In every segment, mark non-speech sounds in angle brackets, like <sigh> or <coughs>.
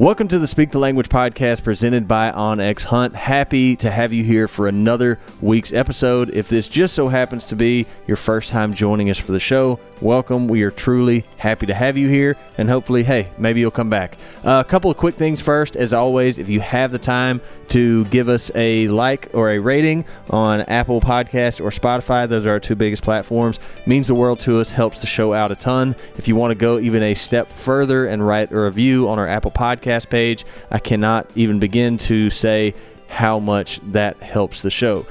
Welcome to the Speak the Language podcast presented by OnX Hunt. Happy to have you here for another week's episode. If this just so happens to be your first time joining us for the show, welcome. We are truly happy to have you here, and hopefully, hey, maybe you'll come back. Uh, a couple of quick things first. As always, if you have the time to give us a like or a rating on Apple Podcast or Spotify, those are our two biggest platforms, means the world to us, helps the show out a ton. If you want to go even a step further and write a review on our Apple Podcast page, I cannot even begin to say how much that helps the show.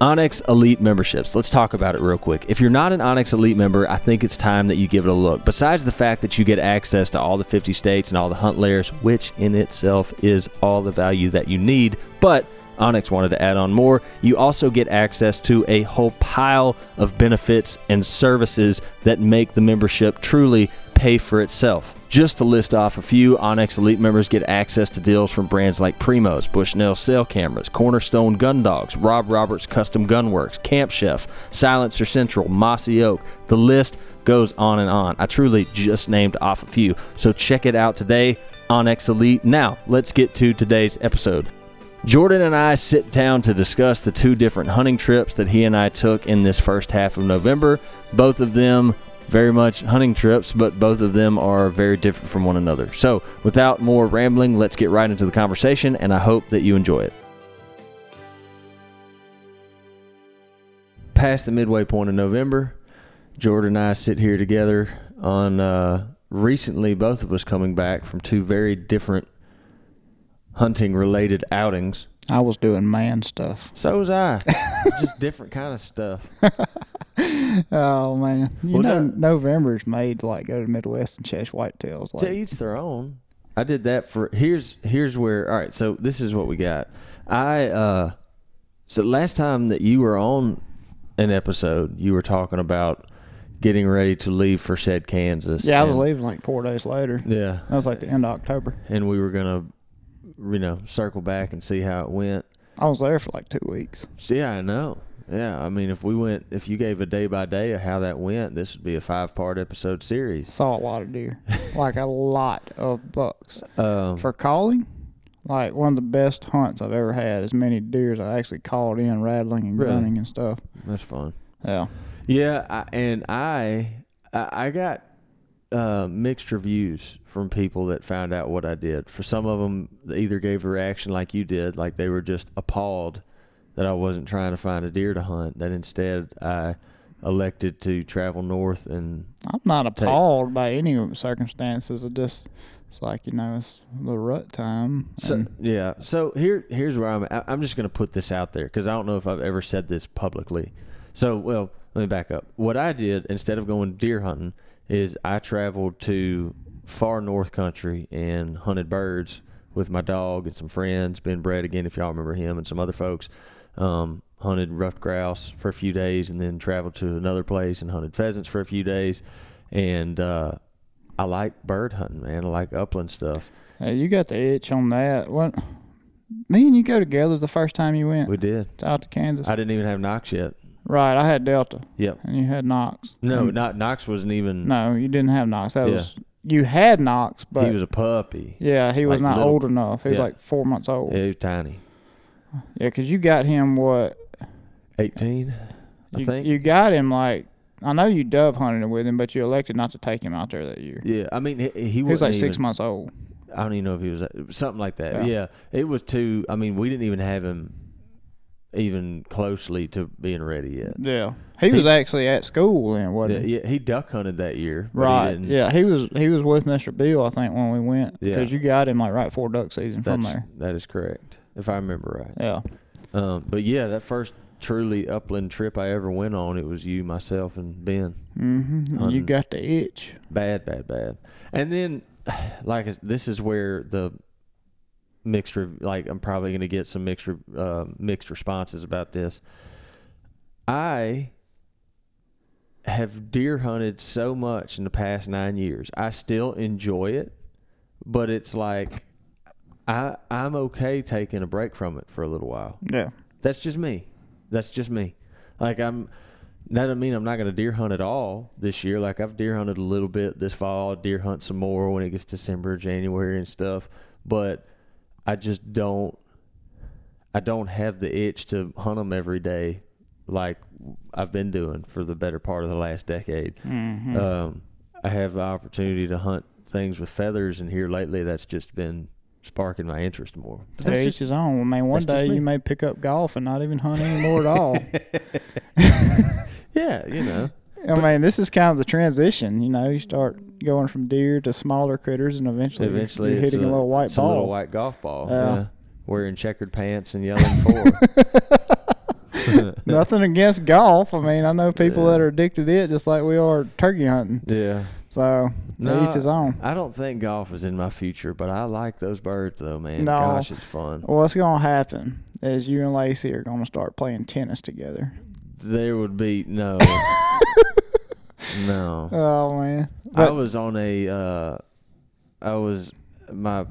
onX Elite memberships. Let's talk about it real quick. If you're not an onX Elite member, I think it's time that you give it a look. Besides the fact that you get access to all the 50 states and all the hunt layers, which in itself is all the value that you need, but onX wanted to add on more. You also get access to a whole pile of benefits and services that make the membership truly pay for itself. Just to list off a few, onX Elite members get access to deals from brands like Primos, Bushnell Cell Cameras, Cornerstone Gun Dogs, Rob Roberts Custom Gunworks, Camp Chef, Silencer Central, Mossy Oak. The list goes on and on. I truly just named off a few. So check it out today, onX Elite. Now, let's get to today's episode. Jordan and I sit down to discuss the two different hunting trips that he and I took in this first half of November. Both of them very much hunting trips, but both of them are very different from one another. So, without more rambling, let's get right into the conversation, and I hope that you enjoy it. Past the midway point of November, Jordan and I sit here together on uh, recently, both of us coming back from two very different hunting related outings. I was doing man stuff. So was I. <laughs> Just different kind of stuff. <laughs> Oh man, you Well, know no- November's made to like go to the Midwest and chase whitetails. to Like, each their own. I did that for here's here's where all right. So this is what we got. I uh so last time that you were on an episode, you were talking about getting ready to leave for said Kansas. yeah, I was and- leaving like four days later. Yeah, That was like the end of October. and we were gonna you know circle back and see how it went. I was there for like two weeks. Yeah, I know. Yeah, I mean, if we went, if you gave a day by day of how that went, this would be a five part episode series. Saw a lot of deer, <laughs> like a lot of bucks. Um, For calling, like one of the best hunts I've ever had. As many deers I actually called in, rattling and Really? grunting and stuff. that's fun. Yeah, Yeah, I, and I, I I got uh, mixed reviews from people that found out what I did. For some of them, they either gave a reaction like you did, like they were just appalled that I wasn't trying to find a deer to hunt. That instead I elected to travel north and I'm not Take- appalled by any circumstances. It just it's like you know it's the rut time. So yeah. So here here's where I'm. at. I'm just going to put this out there because I don't know if I've ever said this publicly. So well, let me back up. What I did instead of going deer hunting is I traveled to far north country and hunted birds with my dog and some friends. Ben Brett again, if y'all remember him, and some other folks. Um, hunted ruffed grouse for a few days and then traveled to another place and hunted pheasants for a few days. And uh, I like bird hunting, man. I like upland stuff. Hey, you got the itch on that. What? Me and you go together the first time you went We did. out to Kansas. I didn't even have Knox yet. Right, I had Delta Yep. and you had Knox. No, And- not Knox wasn't even. no, you didn't have Knox. That Yeah. was you had Knox, but he was a puppy. yeah, he was like not little- old enough. He was yeah. like four months old. Yeah, he was tiny. Yeah, because you got him what? Eighteen, I You, think. you got him like I know you dove hunted with him, but you elected not to take him out there that year. yeah, I mean he, he, He was wasn't like six even- months old. I don't even know if he was uh, something like that. Yeah. Yeah. it was too. I mean, we didn't even have him even closely to being ready yet. Yeah, he was actually at school then, Yeah, wasn't he? yeah, he duck hunted that year. but he Right. Yeah, he was he was with Mr. Bill, I think, when we went. Yeah. Because you got him like right before duck season from there. that is correct if I remember right. Yeah. Um, but yeah, that first truly upland trip I ever went on, it was you, myself, and Ben. Mm-hmm. You got the itch. Bad, bad, bad. And then, <sighs> like, this is where the mixed, like, I'm probably going to get some mixed, re- uh, mixed responses about this. I have deer hunted so much in the past nine years. I still enjoy it, but it's like I I'm okay taking a break from it for a little while. Yeah. That's just me. That's just me. Like I'm that doesn't mean I'm not going to deer hunt at all this year. Like I've deer hunted a little bit this fall. Deer hunt some more when it gets December, January, and stuff. but I just don't. I don't have the itch to hunt them every day, like I've been doing for the better part of the last decade. Mm-hmm. Um, I have the opportunity to hunt things with feathers, and here lately, that's just been sparking my interest more. But To that's just- his own. I mean, one day me. you may pick up golf and not even hunt anymore at all. <laughs> yeah, you know. <laughs> I mean, this is kind of the transition. You know, you start going from deer to smaller critters, and eventually, you're- Eventually, you're hitting a, little white it's ball. a little white golf ball. Yeah. yeah. Wearing checkered pants and yelling <laughs> four. <laughs> Nothing against golf. I mean, I know people Yeah. that are addicted to it, just like we are turkey hunting. yeah. So No, each his own. I don't think golf is in my future, but I like those birds though, man. No. Gosh, it's fun. What's going to happen is you and Lacey are going to start playing tennis together. There would be no, <laughs> no. Oh man, I was on a. Uh, I was my.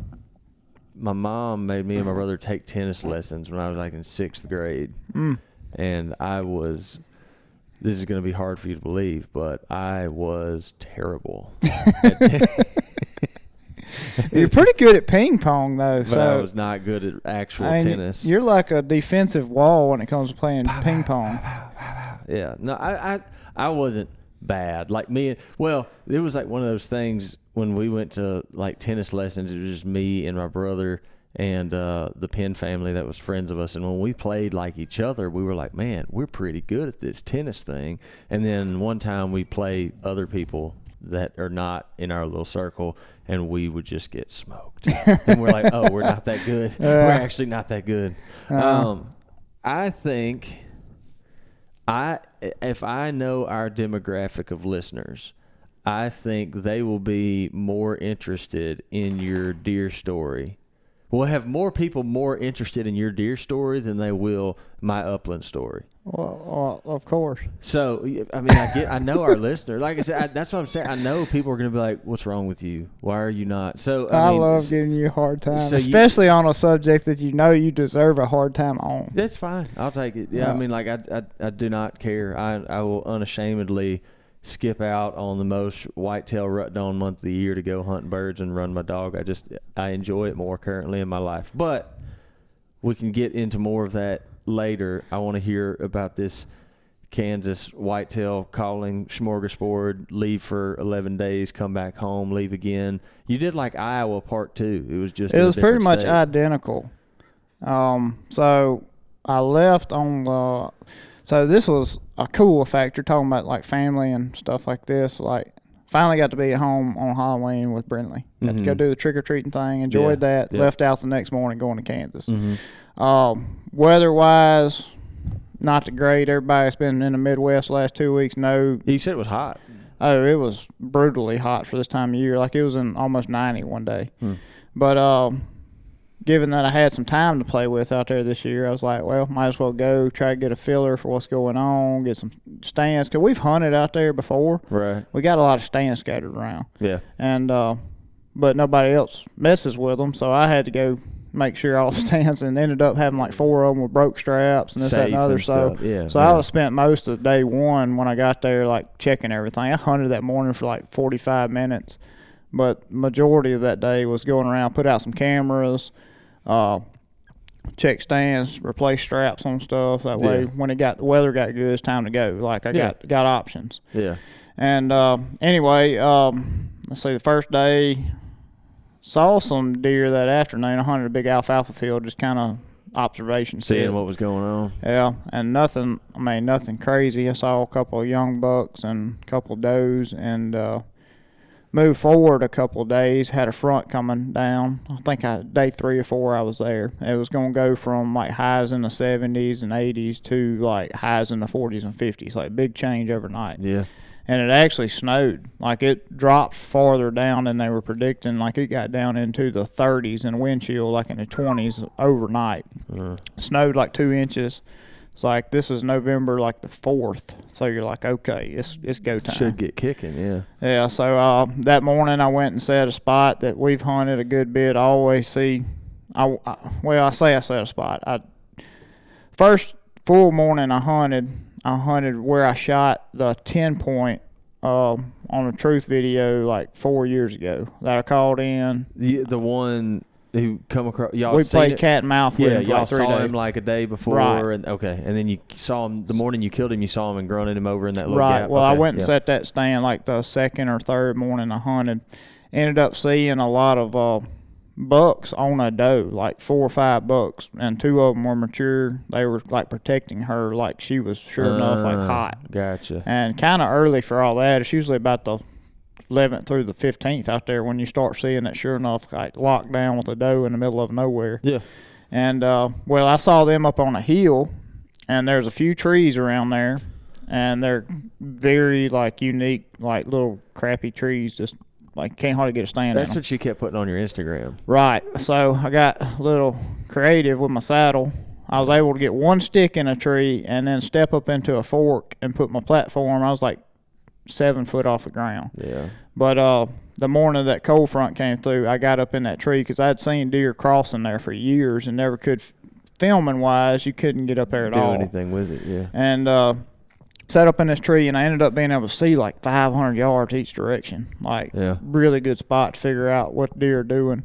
My mom made me and my brother take tennis lessons when I was like in sixth grade, mm, and I was. This is going to be hard for you to believe, but I was terrible. ten- <laughs> <laughs> you're pretty good at ping pong though. but so I was not good at actual I mean, tennis. you're like a defensive wall when it comes to playing ping pong. Yeah, no, I, I, I wasn't bad. Like me, and well, it was like one of those things when we went to like tennis lessons. It was just me and my brother and uh, the Penn family that was friends of us. And when we played like each other, we were like, man, we're pretty good at this tennis thing. And then one time we played other people that are not in our little circle, and we would just get smoked. <laughs> and we're like, oh, we're not that good. we're actually not that good. Uh. Um, I think. I if I know our demographic of listeners, I think they will be more interested in your deer story. We'll have more people more interested in your deer story than they will my upland story. Well, of course. So I mean, I get, I know our <laughs> listener. Like I said, I, that's what I'm saying. I know people are going to be like, "What's wrong with you? Why are you not?" So I, I, mean, love giving you a hard time, so you- especially on a subject that you know you deserve a hard time on. That's fine. I'll take it. Yeah, I mean, like I, I, I do not care. I, I will unashamedly skip out on the most whitetail rut dawn month of the year to go hunt birds and run my dog. I just I enjoy it more currently in my life. But we can get into more of that later. I want to hear about this Kansas whitetail calling smorgasbord, leave for 11 days, come back home, leave again. You did like Iowa part two. It was just It was pretty much state. identical. Um, so I left on the. So this was a cool effect. You're talking about like family and stuff like this. Like, finally got to be at home on Halloween with Brentley. Got to go Mhm. do the trick or treating thing. Enjoyed Yeah, that. yeah. Left out the next morning going to Kansas. Mhm. Um, weather wise, not the great. Everybody's been in the Midwest the last two weeks. No, You said it was hot. oh, it was brutally hot for this time of year. Like it was in almost ninety one day. Hmm. But um, given that I had some time to play with out there this year, I was like, well, might as well go try to get a filler for what's going on, get some stands because we've hunted out there before. Right. We got a lot of stands scattered around, Yeah. and uh, but nobody else messes with them, so I had to go make sure all the <laughs> stands and ended up having like four of them with broke straps and this that and Safe other. and So. Yeah. so yeah. I was spent most of day one when I got there, like checking everything. I hunted that morning for like 45 minutes, but majority of that day was going around, put out some cameras, uh, check stands, replace straps on stuff. That way, Yeah. when it got the weather got good, it's time to go. Like I Yeah. got got options. Yeah. And uh, anyway, um, let's see. The first day, saw some deer that afternoon. I hunted a big alfalfa field, just kind of observation. Seeing sit. what was going on. Yeah, and nothing. I mean, nothing crazy. I saw a couple of young bucks and a couple of does, and uh, moved forward a couple of days. Had a front coming down. I think I day three or four I was there. It was going to go from like highs in the 70s and 80s to like highs in the 40s and 50s. Like big change overnight Yeah. and it actually snowed. Like it dropped farther down than they were predicting. Like it got down into the 30s and wind chill like in the 20s overnight. Uh, Snowed like two inches. It's like this is November like the fourth, so you're like, okay, it's it's go time. should get kicking. Yeah. Yeah. So uh, that morning I went and set a spot that we've hunted a good bit. I always see. I, I well, I say I set a spot. I first full morning I hunted. I hunted where I shot the ten point uh, on a truth video like four years ago that I called in. The the one who come across y'all. we played it? cat and mouth with Yeah, him y'all like saw days. him like a day before, Right. and okay, and then you saw him the morning you killed him. You saw him and grunted him over in that little Right. gap. Well, I went and yeah. set that stand like the second or third morning I hunted. Ended up seeing a lot of uh, bucks on a doe, like four or five bucks, and two of them were mature. They were like protecting her, like she was sure enough like Uh, hot, Gotcha. and kind of early for all that. It's usually about the 11th through the 15th out there when you start seeing it sure enough like locked down with a doe in the middle of nowhere. Yeah. And uh, well, I saw them up on a hill, and there's a few trees around there, and they're very like unique, like little crappy trees. Just like can't hardly get a stand. That's what you kept putting on your Instagram. Right. So I got a little creative with my saddle. I was able to get one stick in a tree and then step up into a fork and put my platform. I was like seven foot off the ground. Yeah. But uh, the morning that cold front came through, I got up in that tree because I'd seen deer crossing there for years and never could. Filming wise, you couldn't get up there at Do all. anything with it? Yeah. And uh, sat up in this tree, and I ended up being able to see like 500 yards each direction. Like Yeah. really good spot to figure out what deer are doing.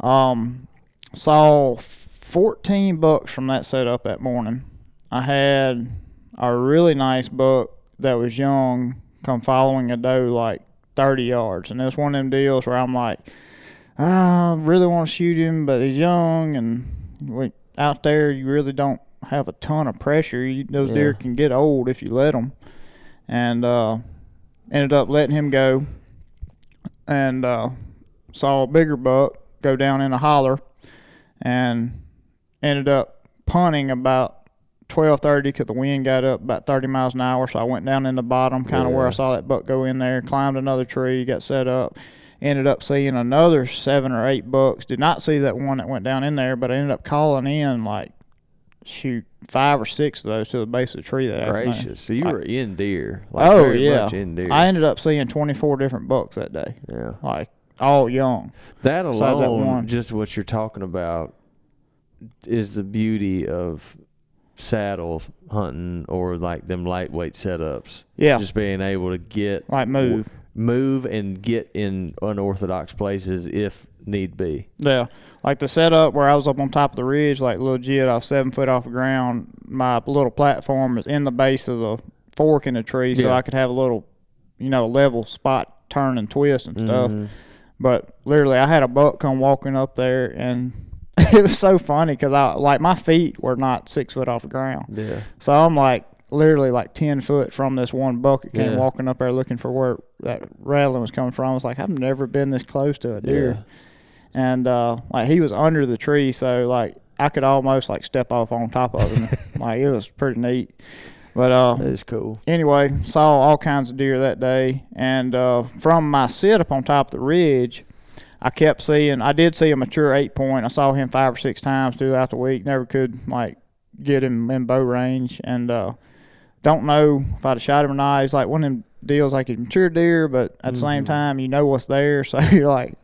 Um, saw 14 bucks from that setup that morning. I had a really nice buck that was young come following a doe like 30 yards, and it was one of them deals where I'm like, "Ah, I really want to shoot him, but he's young, and we, out there you really don't have a ton of pressure. You, those Yeah. deer can get old if you let them, and uh, ended up letting him go and uh, saw a bigger buck go down in a holler and ended up punting about 12:30 because the wind got up about 30 miles an hour. So I went down in the bottom, kind of where I saw that buck go in there, climbed another tree, got set up. Ended up seeing another seven or eight bucks. Did not see that one that went down in there, but I ended up calling in like shoot five or six of those to the base of the tree that afternoon. Gracious. So you I- were in deer. Like Oh, yeah. Much in deer. I ended up seeing 24 different bucks that day, yeah. like all young. That that alone, one. just what you're talking about, is the beauty of saddle hunting or like them lightweight setups. Yeah, Just being able to get like move. move and get in unorthodox places if need be. Yeah, like the setup where I was up on top of the ridge, like legit, I was seven foot off the ground. My little platform was in the base of the fork in the tree, so Yeah. I could have a little, you know, level spot turn and twist and stuff. Mhm. But literally, I had a buck come walking up there, and <laughs> it was so funny because I like my feet were not six foot off the ground, Yeah. so I'm like literally like ten foot from this one buck that came Yeah. walking up there looking for where that rattling was coming from. I was like, I've never been this close to a deer Yeah. and uh, like he was under the tree, so like I could almost like step off on top of him. <laughs> like it was pretty neat. But uh, is cool. anyway, saw all kinds of deer that day, and uh, from my sit up on top of the ridge, I kept seeing. I did see a mature eight point. I saw him five or six times throughout the week. Never could like get him in bow range, and uh, don't know if I'd have shot him or not. He's like one of them deals like a mature deer, but at the same Mhm. time, you know what's there, <laughs> so you're like.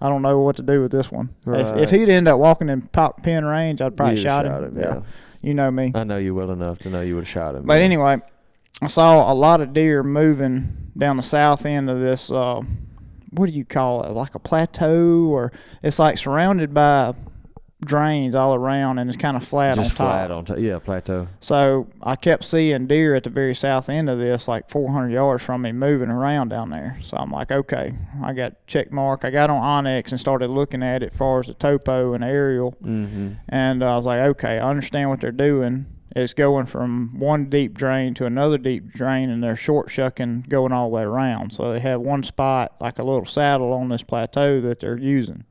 I don't know what to do with this one. If, Right. if he'd end up walking in top pin range, I'd probably You'd shot, have him. yeah. you know me. I know you well enough to know you would have shot him. But yeah. anyway, I saw a lot of deer moving down the south end of this. Uh, what do you call it? Like a plateau, or it's like surrounded by drains all around, and it's kind of flat just on top. flat on top. Yeah, plateau. So I kept seeing deer at the very south end of this, like 400 yards from me, moving around down there. So I'm like, okay, I got check mark. I got on onX and started looking at it as far as the topo and aerial. Mm-hmm. And I was like, okay, I understand what they're doing. It's going from one deep drain to another deep drain, and they're short shucking going all the way around. So they have one spot, like a little saddle on this plateau that they're using.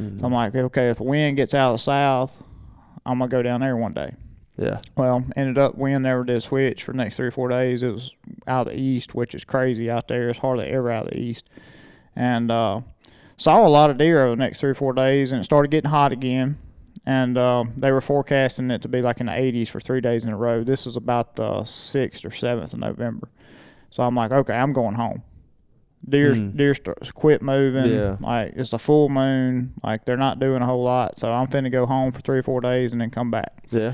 Mm-hmm. So I'm like, okay, if the wind gets out of the south, I'm going to go down there one day. Yeah. Well, ended up wind never did switch for the next three or four days. It was out of the east, which is crazy out there. It's hardly ever out of the east. And uh, saw a lot of deer over the next three or four days, and it started getting hot again. And uh, they were forecasting it to be like in the 80s for three days in a row. This was about the 6th or 7th of November. So I'm like, okay, I'm going home. Deer, Mm. deer starts quit moving. Yeah. Like it's a full moon. Like they're not doing a whole lot. So I'm finna go home for three or four days and then come back Yeah.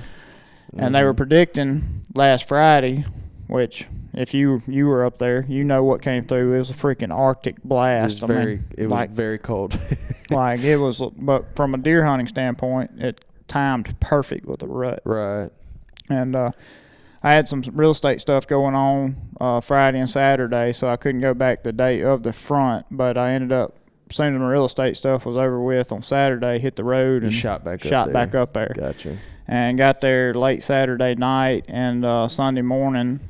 and they were Mhm. predicting last Friday, which if you you were up there, you know what came through. It was a freaking Arctic It blast. was I very. mean, it was like very cold. <laughs> like it was, but from a deer hunting standpoint, it timed perfect with the rut. Right. And uh, I had some real estate stuff going on uh, Friday and Saturday, so I couldn't go back the day of the front. But I ended up, as soon as my real estate stuff was over with on Saturday, hit the road You and shot back up shot there. back up there Gotcha. and got there late Saturday night and uh, Sunday morning.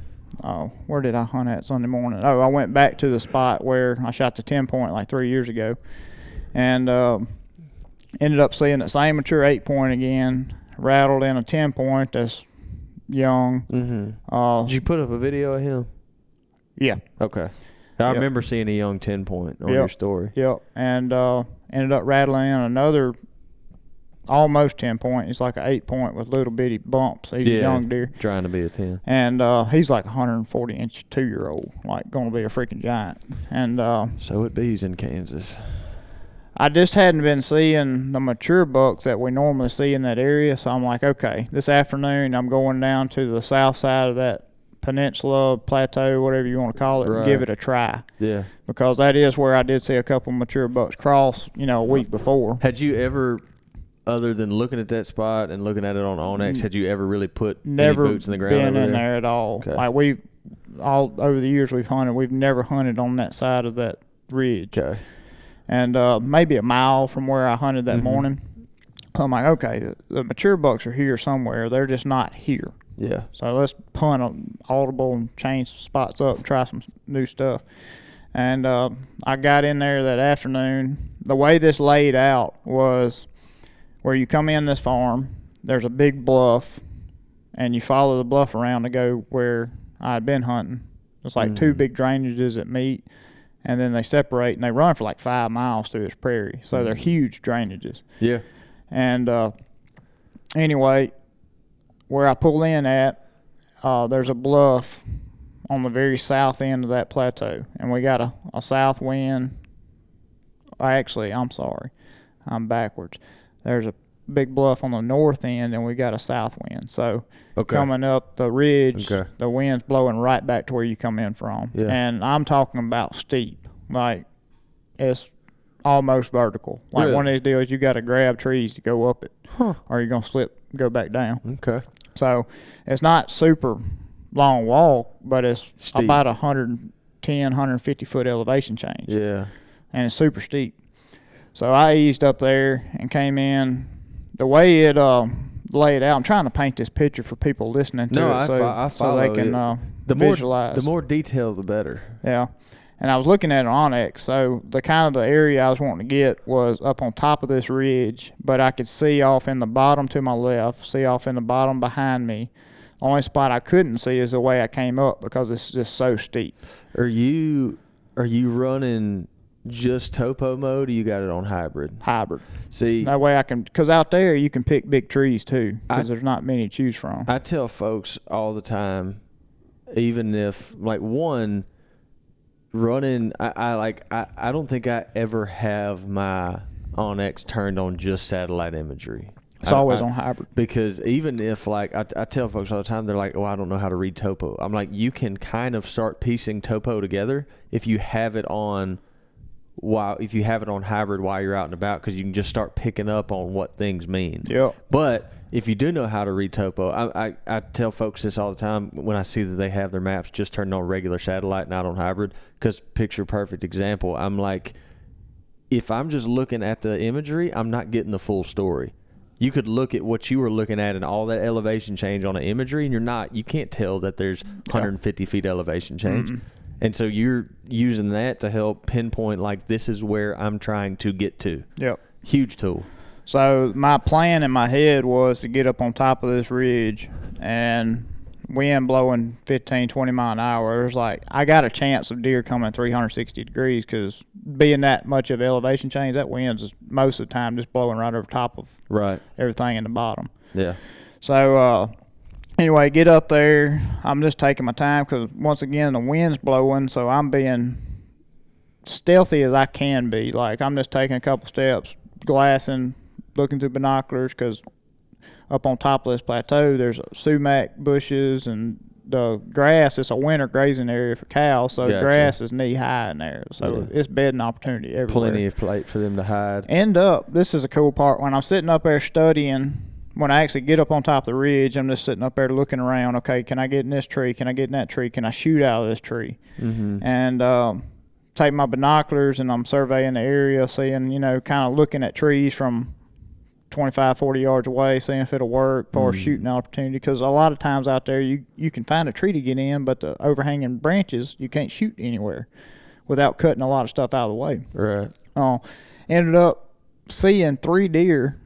Oh, where did I hunt at Sunday morning? Oh, I went back to the spot where I shot the ten point like three years ago, and um, ended up seeing that same mature eight point again. Rattled in a ten point that's young. Mm-hmm. Uh, Did you put up a video of him? yeah, Okay. I Yep. remember seeing a young ten point on Yep. your story. yep, and uh, ended up rattling in another almost ten point. He's like an eight point with little bitty bumps. He's Yeah. a young deer. Trying to be a ten. and uh, he's like a 140 inch two year old, like going to be a freaking giant. And uh, So it bees in Kansas. I just hadn't been seeing the mature bucks that we normally see in that area, so I'm like, okay, this afternoon I'm going down to the south side of that peninsula plateau, whatever you want to call it, and give it a try Yeah. because that is where I did see a couple mature bucks cross, you know, a week before. Had you ever, other than looking at that spot and looking at it on onX, had you ever really put Never boots in the ground been in there? there at all. Okay. Like we, all over the years we've hunted, we've never hunted on that side of that ridge. Okay. and uh, maybe a mile from where I hunted that Mhm. morning. I'm like, okay, the, the mature bucks are here somewhere. They're just not here. Yeah. So let's punt on audible and change spots up, try some new stuff. And uh, I got in there that afternoon. The way this laid out was where you come in this farm, there's a big bluff, and you follow the bluff around to go where I had been hunting. It's like two Mhm. big drainages that meet, and then they separate and they run for like five miles through this prairie. So they're Mhm. huge drainages. Yeah. And uh, anyway, where I pull in at, uh, there's a bluff on the very south end of that plateau, and we got a, a south wind. Actually, I'm sorry, I'm backwards. There's a big bluff on the north end, and we got a south wind. So Okay. coming up the ridge, Okay. the wind's blowing right back to where you come in from. Yeah. And I'm talking about steep, like it's almost vertical. Like Really? one of these deals, you got to grab trees to go up it, Huh. or you're gonna slip, go back down. Okay. So it's not super long walk, but it's Steep. about a 110, 150 foot elevation change Yeah. and it's super steep. So I eased up there and came in. The way it uh, laid out, I'm trying to paint this picture for people listening to No, it, I so, fo- I so they can uh, The more visualize. the more detail, the better. yeah. And I was looking at an onX, so the kind of the area I was wanting to get was up on top of this ridge, but I could see off in the bottom to my left, see off in the bottom behind me. Only spot I couldn't see is the way I came up because it's just so steep. Are you are you running just topo mode or you got it on hybrid? Hybrid. See, That way I can, because out there you can pick big trees too, because there's not many to choose from. I tell folks all the time, even if like one running, I, I like I, I don't think I ever have my onX turned on just satellite imagery. It's I- always I- on hybrid. because even if like I, I tell folks all the time they're like oh i don't know how to read topo i'm like you can kind of start piecing topo together if you have it on while if you have it on hybrid while you're out and about because you can just start picking up on what things mean Yep. but if you do know how to read topo I, I, I tell folks this all the time when i see that they have their maps just turned on regular satellite not on hybrid because picture perfect example i'm like if i'm just looking at the imagery i'm not getting the full story you could look at what you were looking at and all that elevation change on an imagery and you're not you can't tell that there's 150 feet elevation change Mm-mm. And so you're using that to help pinpoint like this is where i'm trying to get to Yep. huge tool So my plan in my head was to get up on top of this ridge and wind blowing 15, 20 mile an hour. It was like I got a chance of deer coming 360 degrees because being that much of elevation change, that wind's is most of the time just blowing right over top of right everything in the bottom. yeah So uh, anyway, get up there. I'm just taking my time because once again the wind's blowing, so I'm being stealthy as I can be. Like I'm just taking a couple steps, glassing, looking through binoculars because up on top of this plateau there's sumac bushes and the grass is a winter grazing area for cows, so Gotcha. grass is knee high in there. So Yeah. it's bedding opportunity everywhere. Plenty of plate for them to hide. End up, this is a cool part. When I'm sitting up there studying, when I actually get up on top of the ridge, I'm just sitting up there looking around. Okay, can I get in this tree? Can I get in that tree? Can I shoot out of this tree? Mm-hmm. And um, take my binoculars and I'm surveying the area, seeing, you know, kind of looking at trees from 25, 40 yards away, seeing if it'll work for Mm. shooting opportunity. Because a lot of times out there, you, you can find a tree to get in, but the overhanging branches, you can't shoot anywhere without cutting a lot of stuff out of the way. Right. Uh, ended up seeing three deer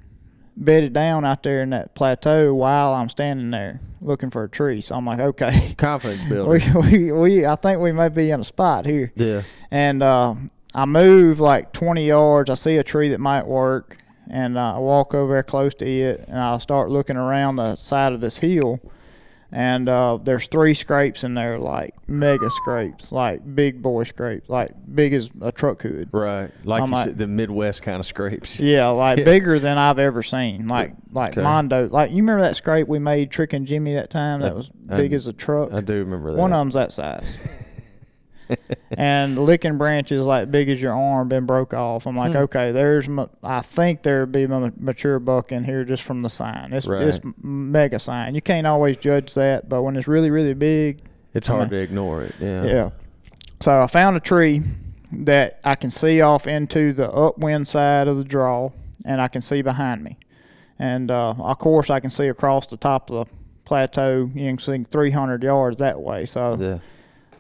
bedded down out there in that plateau while I'm standing there looking for a tree. So I'm like, okay, <laughs> Confidence <laughs> we, building. we, we, I think we may be in a spot here. yeah. And uh, I move like 20 yards. I see a tree that might work, and uh, I walk over there close to it, and I start looking around the side of this hill. And uh, there's three scrapes in there, like mega scrapes, like big boy scrapes, like big as a truck hood. Right. Like I'm you like- said, the Midwest kind of scrapes. <laughs> Yeah, like Yeah. bigger than I've ever seen. Like like Okay. Mondo. Like you remember that scrape we made tricking Jimmy that time? That was I- big as a truck. I do remember that. One of them's that size. <laughs> <laughs> and licking branches like big as your arm been broke off. I'm like, Hmm. okay, there's. My, I think there'd be a mature buck in here just from the sign. It's it's Right. m- mega sign. You can't always judge that, but when it's really really big, It's I hard mean- to ignore it. Yeah. yeah. So I found a tree that I can see off into the upwind side of the draw, and I can see behind me. And uh, of course, I can see across the top of the plateau. You can see 300 yards that way. So, Yeah.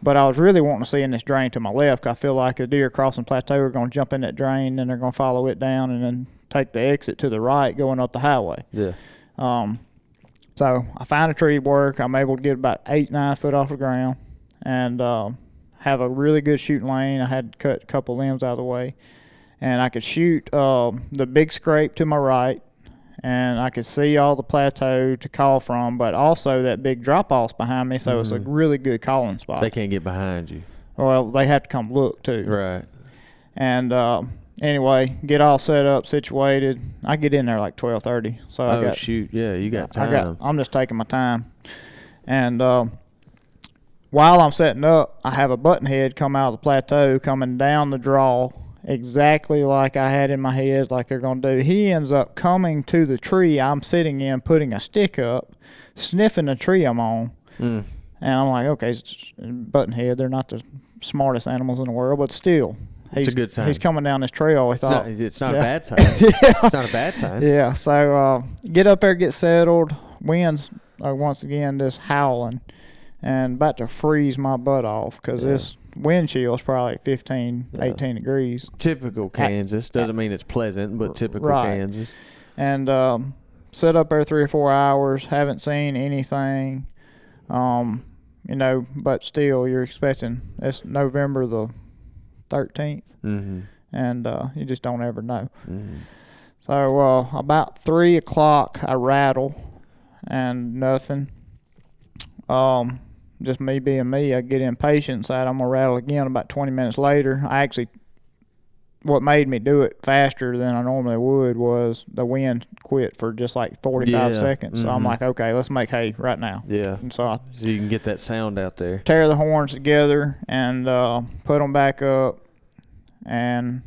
But I was really wanting to see in this drain to my left. 'cause I feel like the deer crossing plateau are going to jump in that drain, and they're going to follow it down, and then take the exit to the right, going up the highway. Yeah. Um, so I find a tree work. I'm able to get about eight, nine foot off the ground and um, have a really good shooting lane. I had to cut a couple limbs out of the way. And I could shoot um, the big scrape to my right, and I could see all the plateau to call from, but also that big drop off behind me. So it's a Mhm. really good calling spot. They can't get behind you. well, they have to come look too. Right. And um, anyway, get all set up, situated. I get in there like twelve thirty. So I oh got shoot! Yeah, you got time. I got. I'm just taking my time, and um, while I'm setting up, I have a button head come out of the plateau, coming down the draw, exactly like I had in my head, like they're gonna do. He ends up coming to the tree I'm sitting in, putting a stick up, sniffing the tree I'm on, Mm. and I'm like, okay, it's button head. They're not the smartest animals in the world, but still, It's a he's, good sign. He's coming down this trail. I It's thought, not. It's not yeah. a bad sign. yeah. It's <laughs> not a bad sign. Yeah, so uh, get up there, get settled. Winds uh, once again just howling, and about to freeze my butt off because Yeah. this wind chill is probably 15, Yeah. 18 degrees. Typical Kansas doesn't mean it's pleasant, but typical Right. Kansas. And um, set up there three or four hours. Haven't seen anything. Um, you know, but still, you're expecting it's November the 13th, Mm-hmm. and uh, you just don't ever know. mm-hmm. So uh, about three o'clock, I rattle, and nothing. Um, just me being me, I get impatient. Decide I'm gonna rattle again. About 20 minutes later, I actually, what made me do it faster than I normally would was the wind quit for just like 45 Yeah, seconds. So I'm mhm. like, okay, let's make hay right now. Yeah. And so I So you can get that sound out there. tear the horns together and uh, put them back up, and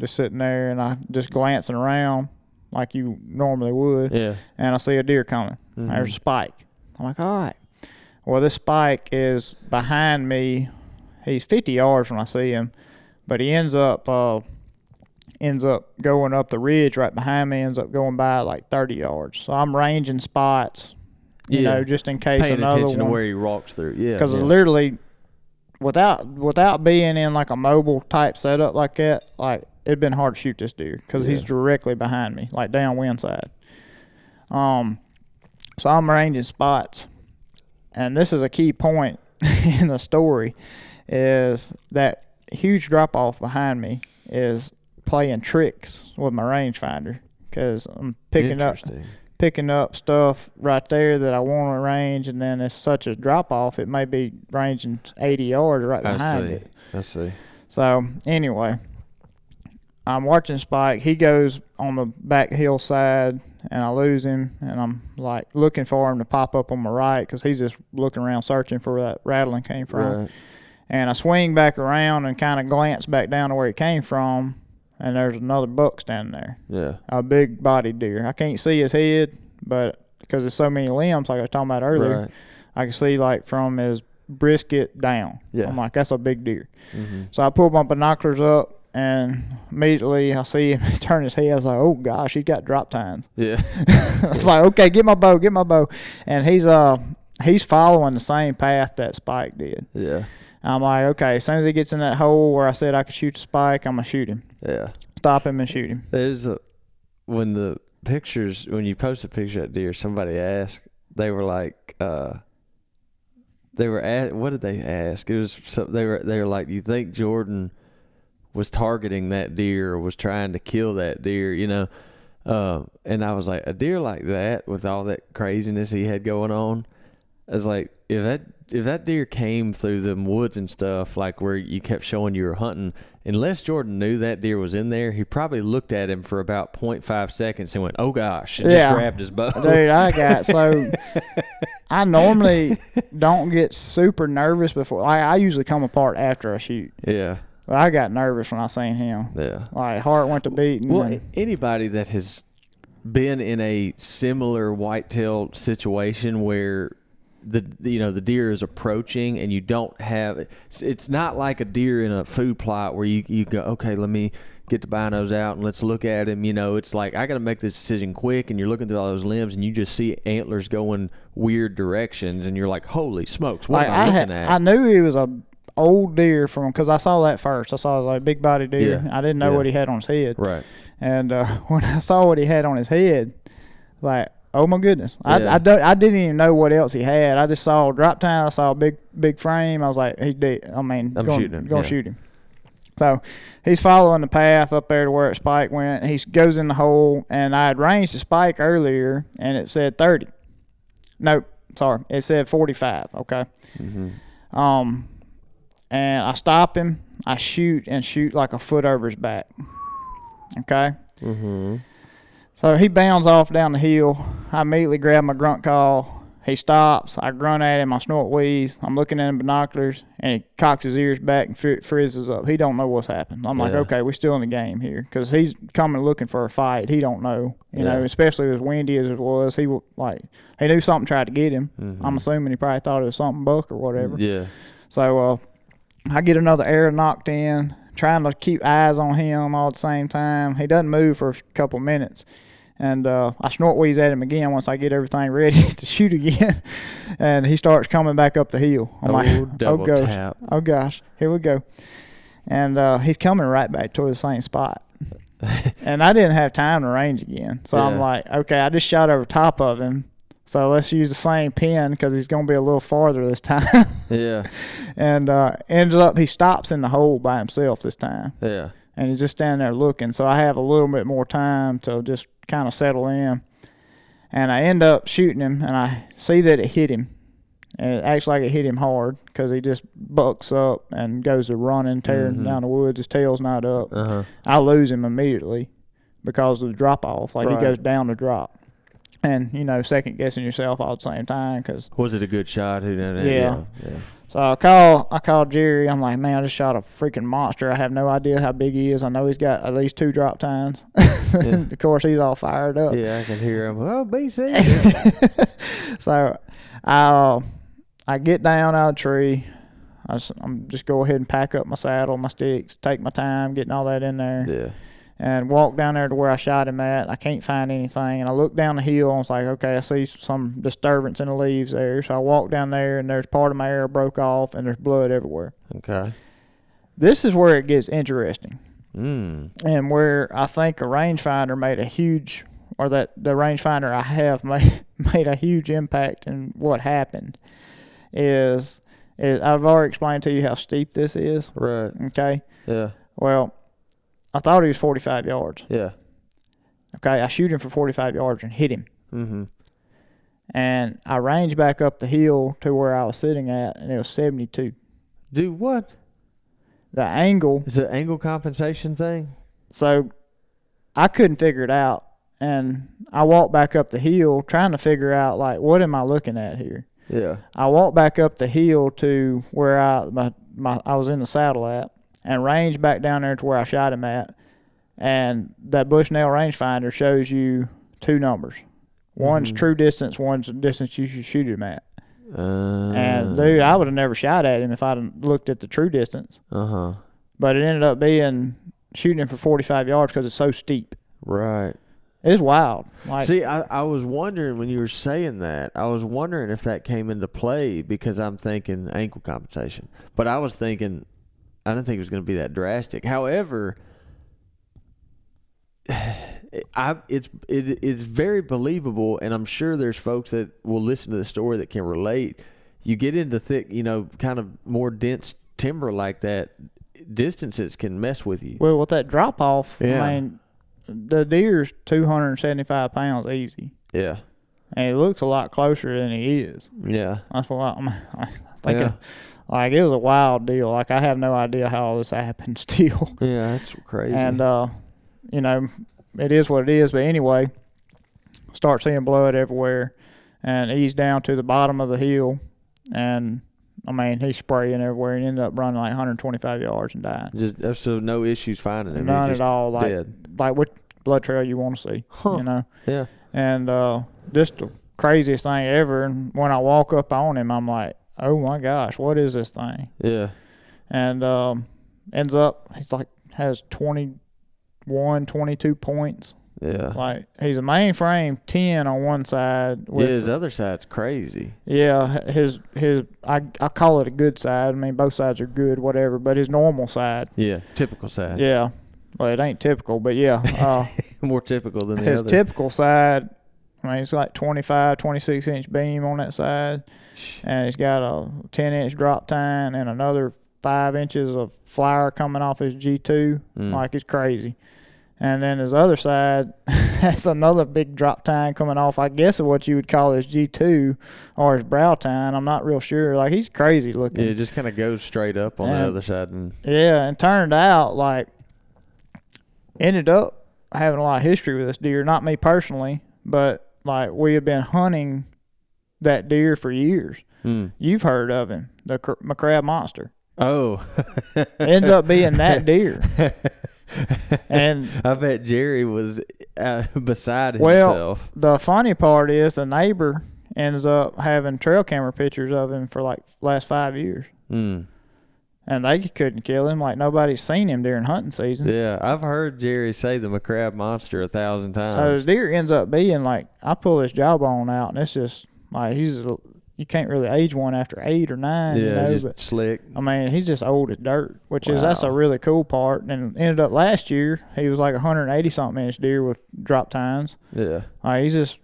just sitting there, and I just glancing around like you normally would, Yeah. and I see a deer coming. Mhm. There's a spike. I'm like, all right. Well, this spike is behind me. He's 50 yards when I see him, but he ends up uh, ends up going up the ridge right behind me. Ends up going by like 30 yards. So I'm ranging spots, you Yeah. know, just in case Paying another attention one to where he walks through. Yeah. because yeah. literally without without being in like a mobile type setup like that like it'd been hard to shoot this deer because he's directly behind me like downwind side um so i'm ranging spots and this is a key point <laughs> in the story is that huge drop off behind me is playing tricks with my rangefinder because i'm picking up picking up stuff right there that I want to range, and then it's such a drop off, it may be ranging 80 yards right I behind see. it. I see. So anyway, I'm watching Spike. He goes on the back hillside, and I lose him, and I'm like looking for him to pop up on my right because he's just looking around searching for where that rattling came from. Right. And I swing back around and kind of glance back down to where he came from, and there's another buck standing there, Yeah. a big bodied deer. I can't see his head, but because there's so many limbs, like I was talking about earlier, Right. I can see like from his brisket down. Yeah. I'm like, that's a big deer. Mm-hmm. So I pull my binoculars up, and immediately I see him <laughs> turn his head. I was like, oh gosh, he's got drop tines. <laughs> Yeah. I was like, okay, get my bow, get my bow, and he's uh he's following the same path that Spike did. Yeah. I'm like, okay, as soon as he gets in that hole where I said I could shoot the Spike, I'm gonna shoot him, Yeah. stop him and shoot him. There's a when the pictures when you post a picture of that deer, somebody asked. They were like, uh, they were at what did they ask? It was so they were they were like, you think Jordan was targeting that deer or was trying to kill that deer? You know. Uh, and I was like, a deer like that with all that craziness he had going on, I was like, if that if that deer came through them woods and stuff, like where you kept showing you were hunting, unless Jordan knew that deer was in there, he probably looked at him for about 0.5 seconds and went, "Oh gosh," and Yeah. just grabbed his bow. Dude, I got so <laughs> I normally don't get super nervous before. I, I usually come apart after I shoot, yeah, but I got nervous when I seen him. yeah. Like heart went to beating. Well, and- anybody that has been in a similar whitetail situation where the you know the deer is approaching and you don't have it's, it's not like a deer in a food plot where you you go okay let me get the binos out and let's look at him you know it's like I got to make this decision quick and you're looking through all those limbs and you just see antlers going weird directions and you're like holy smokes what like am I, I, looking had, at I knew he was a old deer from because I saw that first. I saw like big body deer. Yeah. I didn't know Yeah. what he had on his head, right and uh, <laughs> when I saw what he had on his head, like oh my goodness, I Yeah. I, don't- I didn't even know what else he had. I just saw drop tine. I saw a big big frame. I was like he did. I mean, I'm gonna, shooting him, Gonna yeah. shoot him. So he's following the path up there to where Spike went. He goes in the hole, and I had ranged the Spike earlier, and it said 30. Nope, sorry, it said 45. Okay. mm-hmm. Um, and I stop him. I shoot and shoot like a foot over his back. Okay. Mm-hmm. So he bounds off down the hill. I immediately grab my grunt call. He stops. I grunt at him. I snort wheeze. I'm looking at him binoculars, and he cocks his ears back and fri- frizzes up. He don't know what's happened. I'm like, Yeah. okay, we're still in the game here because he's coming looking for a fight. He don't know, you know, especially as windy as it was. He like he knew something tried to get him. Mhm. I'm assuming he probably thought it was something buck or whatever. yeah So uh, I get another arrow nocked in, trying to keep eyes on him all at the same time. He doesn't move for a couple minutes. And uh, I snort wheeze at him again once I get everything <laughs> ready to shoot again. <laughs> and he starts coming back up the hill. I'm oh, like, <laughs> oh double gosh, tap oh gosh, here we go. And uh, he's coming right back toward the same spot. and I didn't have time to range again. So I'm like, okay, I just shot over top of him. So let's use the same pin because he's going to be a little farther this time. <laughs> yeah and uh, ended up he stops in the hole by himself this time, yeah and he's just standing there looking. So I have a little bit more time to just kind of settle in, and I end up shooting him, and I see that it hit him, and it acts like it hit him hard because he just bucks up and goes to running, tearing Mhm. down the woods. His tail's not up. uh-huh I lose him immediately because of the drop off. Like Right. he goes down the drop. And you know, second guessing yourself all at the same time because Was it a good shot? Who knows? Yeah. yeah. So I call I call Jerry. I'm like, man, I just shot a freaking monster. I have no idea how big he is. I know he's got at least two drop tines. <laughs> of course, he's all fired up. Yeah, I can hear him. Oh, <laughs> BC. so I I get down out of the tree. I just, I'm just go ahead and pack up my saddle, my sticks, take my time getting all that in there, yeah. And walk down there to where I shot him at. I can't find anything, and I look down the hill and I was like, okay, I see some disturbance in the leaves there. So I walk down there, and there's part of my arrow broke off, and there's blood everywhere. Okay. This is where it gets interesting. Mm. and where I think a rangefinder made a huge, or that the rangefinder I have <laughs> made made a huge impact in what happened, is is I've already explained to you how steep this is. Right. Okay, Yeah. well, I thought he was forty five yards. Yeah. Okay, I shoot him for forty five yards and hit him, Mm-hmm. and I range back up the hill to where I was sitting at, and it was seventy two. Do what? The angle Is it an angle compensation thing? So I couldn't figure it out and I walked back up the hill trying to figure out like what am I looking at here. Yeah. I walked back up the hill to where I my, my I was in the saddle at, and range back down there to where I shot him at, and that Bushnell rangefinder shows you two numbers. One's Mhm. true distance, one's the distance you should shoot him at. Uh, And dude, I would have never shot at him if I'd looked at the true distance. Uh huh. But it ended up being shooting him for 45 yards because it's so steep. Right. It's wild. Like See, I, I was wondering when you were saying that, I was wondering if that came into play because I'm thinking angle compensation. But I was thinking, I didn't think it was going to be that drastic. However, <sighs> I it's it, it's very believable, and I'm sure there's folks that will listen to the story that can relate. You get into thick, you know, kind of more dense timber like that, distances can mess with you. well, with that drop off, Yeah. I mean, the deer's 275 pounds easy, Yeah, and it looks a lot closer than he is. yeah, That's why I'm, <laughs> I think, Yeah. Like it was a wild deal. Like I have no idea how all this happened <laughs> still, yeah. That's crazy. and uh, you know, it is what it is. But anyway, start seeing blood everywhere, and ease down to the bottom of the hill, and I mean he's spraying everywhere, and ended up running like 125 yards and dying. Just there's so no issues finding him. None just at all. Like dead. like what blood trail you want to see, Huh. you know. Yeah. And uh, just the craziest thing ever. And when I walk up on him, I'm like, oh my gosh, what is this thing? Yeah. And um, ends up he's like has 21, 22 points. Yeah. Like he's a mainframe 10 on one side. Yeah, With, his other side's crazy. yeah, his his I I call it a good side. I mean both sides are good, whatever. But his normal side, Yeah. Typical side. yeah. Well, it ain't typical, but yeah. <laughs> Uh, More typical than the his other. typical side, I mean, it's like 25, 26 inch beam on that side, and he's got a 10 inch drop tine and another five inches of flyer coming off his G2. Mm. Like it's crazy. And then his other side <laughs> has another big drop tine coming off, I guess, of what you would call his G2 or his brow tine. I'm not real sure. Like he's crazy looking. yeah, it just kind of goes straight up on the other side. And Yeah, and turned out like ended up having a lot of history with this deer. Not me personally, but like we have been hunting that deer for years. Mm. You've heard of him, the cr- McCrab monster. Oh. Ends up being that deer. <laughs> And I bet Jerry was uh, beside Well- himself. the funny part is the neighbor ends up having trail camera pictures of him for like last five years. Mm. And they couldn't kill him. Like nobody's seen him during hunting season. Yeah, I've heard Jerry say the McCrab monster a thousand times. So the deer ends up being like I pull his jawbone out, and it's just like he's a, you can't really age one after eight or nine. yeah, you know, just but slick. I mean he's just old as dirt, which is that's a really cool part. And ended up last year he was like a 180 something inch deer with drop tines. Yeah, Like he's just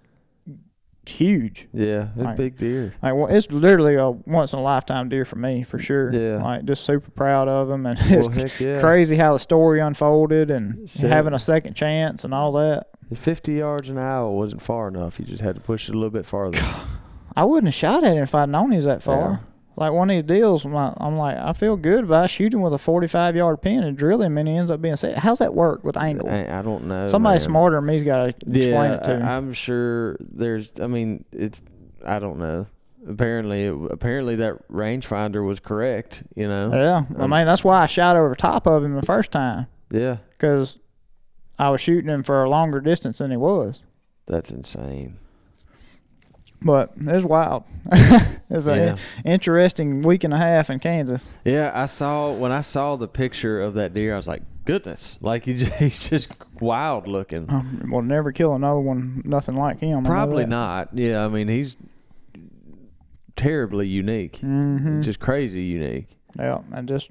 huge. yeah, a Like- big deer. Like well, it's literally a once in a lifetime deer for me for sure. Yeah. Like just super proud of him, and <laughs> it's Well, heck yeah. crazy how the story unfolded and So- having a second chance and all that. Fifty yards an hour wasn't far enough. You just had to push it a little bit farther. <sighs> I wouldn't have shot at him if I'd known he was that far. Yeah. Like one of these deals, I'm like, I'm like, I feel good about shooting with a 45 yard pin and drill him, and he ends up being set. How's that work with angle? I, I don't know. Somebody man. smarter than me's got to explain Yeah, it to me. I, I'm sure there's. I mean, it's. I don't know. Apparently, it, apparently that rangefinder was correct. You know. yeah, I Um, mean that's why I shot over top of him the first time Yeah, because I was shooting him for a longer distance than he was. that's insane. But it was wild. <laughs> it's an interesting week and a half in Kansas. Yeah, I saw when I saw the picture of that deer, I was like, goodness, like he <laughs> just, he's just wild looking. Um, we'll never kill another one, nothing like him. Probably not. Yeah, I mean he's terribly unique, Mhm. just crazy unique. Yeah, and just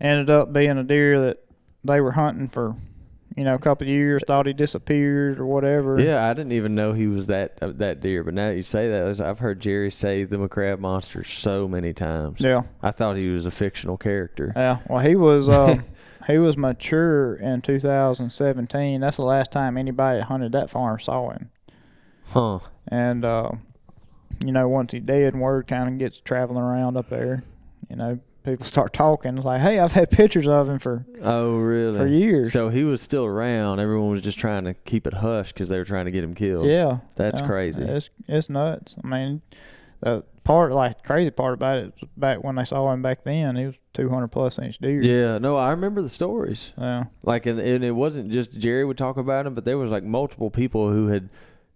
ended up being a deer that they were hunting for, you know, a couple of years. Thought he disappeared or whatever. Yeah, I didn't even know he was that uh, that deer, but now that you say that, I've heard Jerry say the McCrab monster so many times. Yeah. I thought he was a fictional character. Yeah. Well, he was uh, <laughs> he was mature in 2017. That's the last time anybody that hunted that farm saw him. Huh. And uh, you know, once he's dead, word kind of gets traveling around up there. You know, people start talking. It's like, hey, I've had pictures of him for Oh, really? for years. So he was still around. Everyone was just trying to keep it hush because they were trying to get him killed. yeah, That's yeah. crazy. It's it's nuts. I mean, the part like crazy part about it was back when they saw him back then, he was two hundred plus inch deer. Yeah, no, I remember the stories. Yeah. Like, and, and it wasn't just Jerry would talk about him, but there was like multiple people who had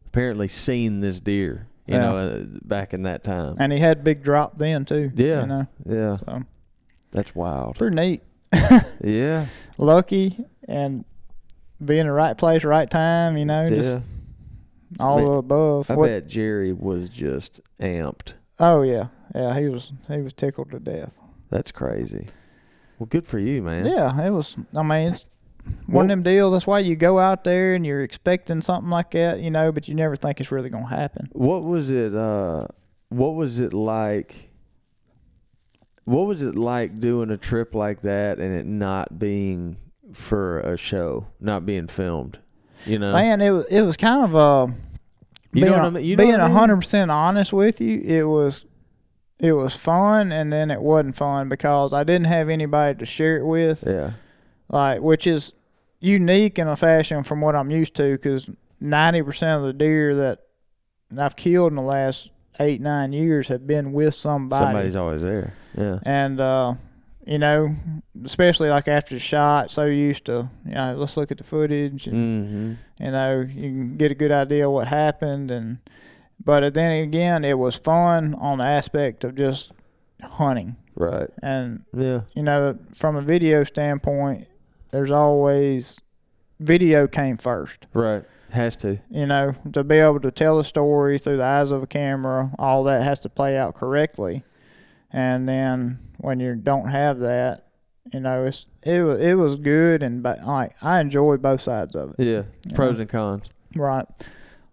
apparently seen this deer. You Yeah. know, uh, back in that time. And he had big drop then too. Yeah. You know, Yeah, so that's wild. pretty neat. <laughs> Yeah, Lucky and be in the right place, right time. You know, yeah. just all Man, the above. I What- bet Jerry was just amped. Oh yeah, yeah. He was he was tickled to death. That's crazy. Well, good for you, man. Yeah, it was. I mean, it's one Well- of them deals. That's why you go out there and you're expecting something like that, you know, but you never think it's really gonna happen. What was it? Uh, what was it like? What was it like doing a trip like that and it not being for a show, not being filmed? You know, Man, it was it was kind of uh, you know being, what I mean. You know being what I mean? hundred percent honest with you, it was it was fun, and then it wasn't fun because I didn't have anybody to share it with, Yeah, like which is unique in a fashion from what I'm used to. Because ninety percent of the deer that I've killed in the last eight nine years have been with somebody. somebody's always there. Yeah, and uh, you know, especially like after the shot, so used to, you know, let's look at the footage, and mm-hmm. you know, you can get a good idea of what happened, and but then again, it was fun on the aspect of just hunting, right. and Yeah, you know, from a video standpoint, there's always video came first. right. Has to. You know, to be able to tell a story through the eyes of a camera, all that has to play out correctly. And then when you don't have that, you know, it's it was it was good and but like I enjoyed both sides of it. Yeah, pros know. and cons. Right.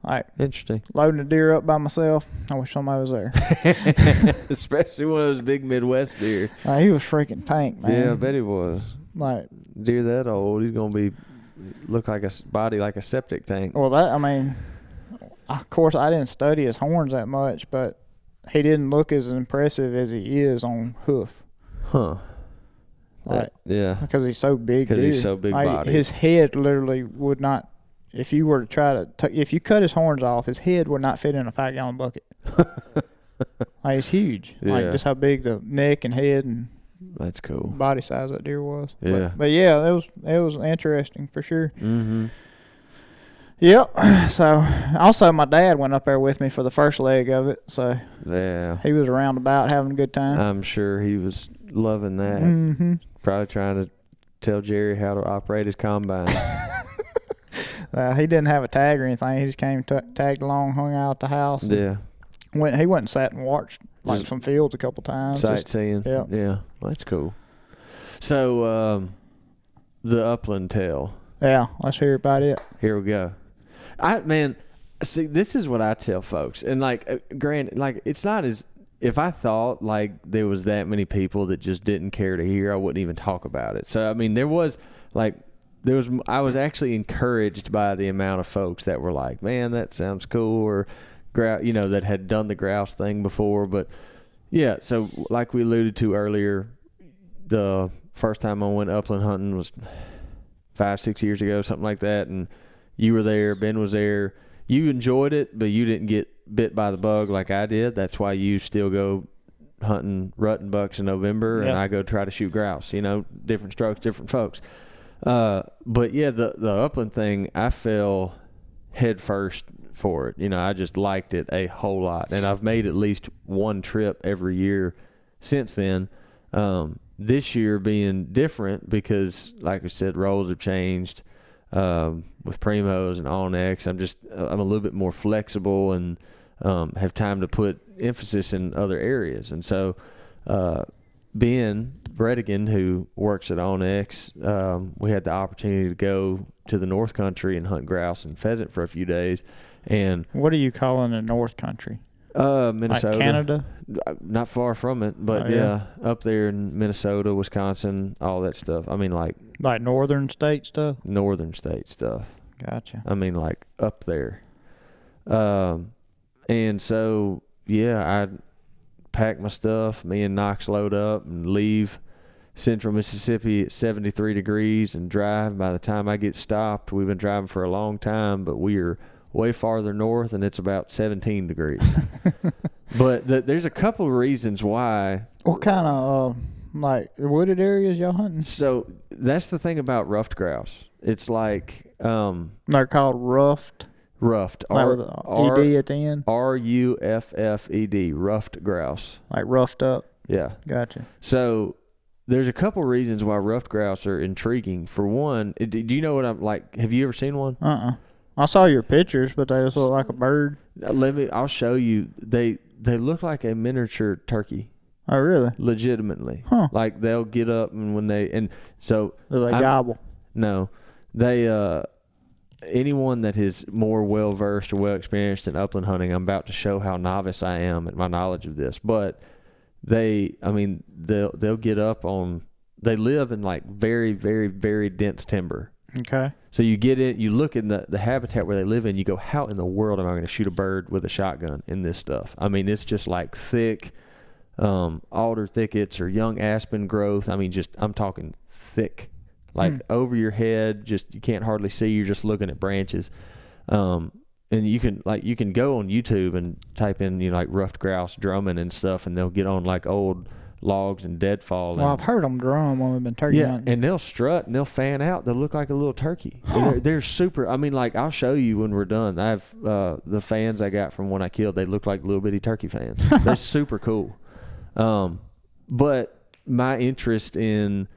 Like Interesting, loading a deer up by myself, I wish somebody was there. <laughs> especially one of those big Midwest deer. Like, he was freaking tank, man. Yeah, I bet he was. Like, Deer that old, he's gonna be look like a body like a septic tank. well, that I mean, of course, I didn't study his horns that much, but he didn't look as impressive as he is on hoof. Huh. Like, That- yeah. because he's so big. Because he's so big Like, bodied. His head literally would not. If you were to try to, t- if you cut his horns off, his head would not fit in a five gallon bucket. <laughs> like he's huge. Like Yeah. just how big the neck and head and That's cool. body size that deer was. But- Yeah. But, yeah, it was it was interesting for sure. Mm-hmm. Yep. <clears throat> So also my dad went up there with me for the first leg of it, so Yeah. he was around about having a good time. I'm sure he was loving that. mm-hmm. Probably trying to tell Jerry how to operate his combine. <laughs> Uh, he didn't have a tag or anything. He just came t- tagged along, hung out at the house. yeah. Went. He went and sat and watched like some fields a couple times. Sightseeing. yeah. Yeah. Well, that's cool. So, um, the upland tale. yeah. Let's hear about it. Here we go. I man, see, this is what I tell folks, and like, uh, granted, like it's not as if I thought like there was that many people that just didn't care to hear, I wouldn't even talk about it. So I mean, there was like there was I was actually encouraged by the amount of folks that were like, man, that sounds cool, or grou- you know, that had done the grouse thing before, but yeah. So like we alluded to earlier, the first time I went upland hunting was five, six years ago, something like that, and you were there, Ben was there. You enjoyed it, but you didn't get bit by the bug like I did. That's why you still go hunting rutting bucks in November, and I go try to shoot grouse. You know, different strokes, different folks. Uh, but yeah, the the upland thing, I fell head first for it. You know, I just liked it a whole lot, and I've made at least one trip every year since then. Um, this year being different because, like I said, roles have changed um, with primos and onX. I'm just I'm a little bit more flexible and um, have time to put emphasis in other areas. And so, uh, Ben Bredigan, who works at onX, um, we had the opportunity to go to the North Country and hunt grouse and pheasant for a few days. And What are you calling the North Country? uh, Minnesota, Like Canada? uh, not far from it, but Oh, yeah. yeah. up there in Minnesota, Wisconsin, all that stuff. I mean, like Like northern state stuff? northern state stuff. Gotcha. I mean, like up there. Um, and so yeah, I pack my stuff. Me and Knox load up and leave central Mississippi at 73 degrees and drive. By the time I get stopped, we've been driving for a long time, but we are way farther north and it's about 17 degrees. <laughs> but the, there's a couple of reasons why. What kind of uh, like wooded areas y'all hunting? So that's the thing about ruffed grouse. It's like um, They're called ruffed, ruffed. R- with a R- ed at the end, R U F F E D, ruffed grouse. like roughed up. Yeah. Gotcha. So there's a couple reasons why ruffed grouse are intriguing. For one, do you know what I'm like? Have you ever seen one? Uh uh I saw your pictures, but they just look like a bird. Let me. I'll show you. They they look like a miniature turkey, Oh, really? legitimately. Huh. Like they'll get up and when they and so Do they gobble? no, they uh anyone that is more well versed or well experienced in upland hunting, I'm about to show how novice I am at my knowledge of this. But they, I mean, they'll they'll get up on. They live in like very very very dense timber. Okay. So you get it, you look in the, the habitat where they live in, you go, how in the world am I going to shoot a bird with a shotgun in this stuff? I mean, it's just like thick um, alder thickets or young aspen growth. I mean, just, I'm talking thick, like Hmm. over your head, just, you can't hardly see. You're just looking at branches. Um, and you can like you can go on YouTube and type in you know like ruffed grouse drumming and stuff, and they'll get on like old logs and deadfall. Well, and, I've heard them drum when we've been turkey yeah, hunting. and they'll strut and they'll fan out. They'll look like a little turkey. <gasps> They're, they're super. I mean, like I'll show you when we're done. I have uh, the fans I got from when I killed. They look like little bitty turkey fans. <laughs> they're super cool. Um, but my interest in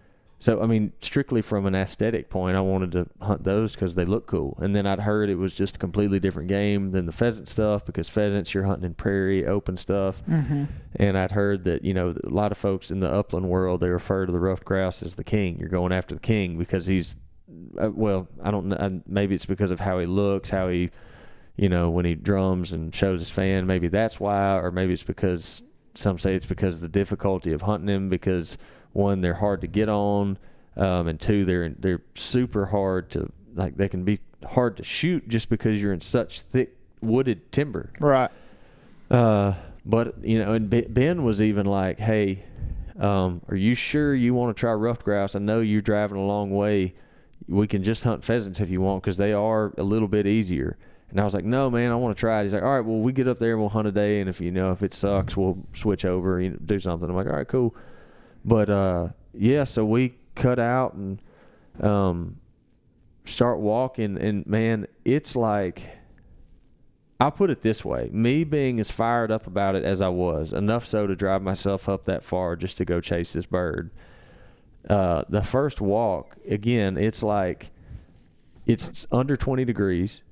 so I mean, strictly from an aesthetic point, I wanted to hunt those because they look cool. And then I'd heard it was just a completely different game than the pheasant stuff because pheasants you're hunting in prairie open stuff. mm-hmm. And I'd heard that, you know, a lot of folks in the upland world, they refer to the ruffed grouse as the king. You're going after the king because he's, uh, well, I don't know. uh, Maybe it's because of how he looks, how he, you know, when he drums and shows his fan. Maybe that's why. Or maybe it's because some say it's because of the difficulty of hunting him because, one, they're hard to get on. Um, and two, they're they're super hard to like. They can be hard to shoot just because you're in such thick wooded timber. Right. Uh, but you know, and Ben was even like, "Hey, um, are you sure you want to try rough grouse? I know you're driving a long way. We can just hunt pheasants if you want because they are a little bit easier." And I was like, "No, man, I want to try it." He's like, "All right, well, we get up there and we'll hunt a day, and if you know if it sucks, we'll switch over and do something." I'm like, "All right, cool." But uh, yeah, so we cut out and um, start walking, and man, it's like. I'll put it this way: me being as fired up about it as I was, enough so to drive myself up that far just to go chase this bird. Uh, the first walk, again, it's like it's under 20 degrees,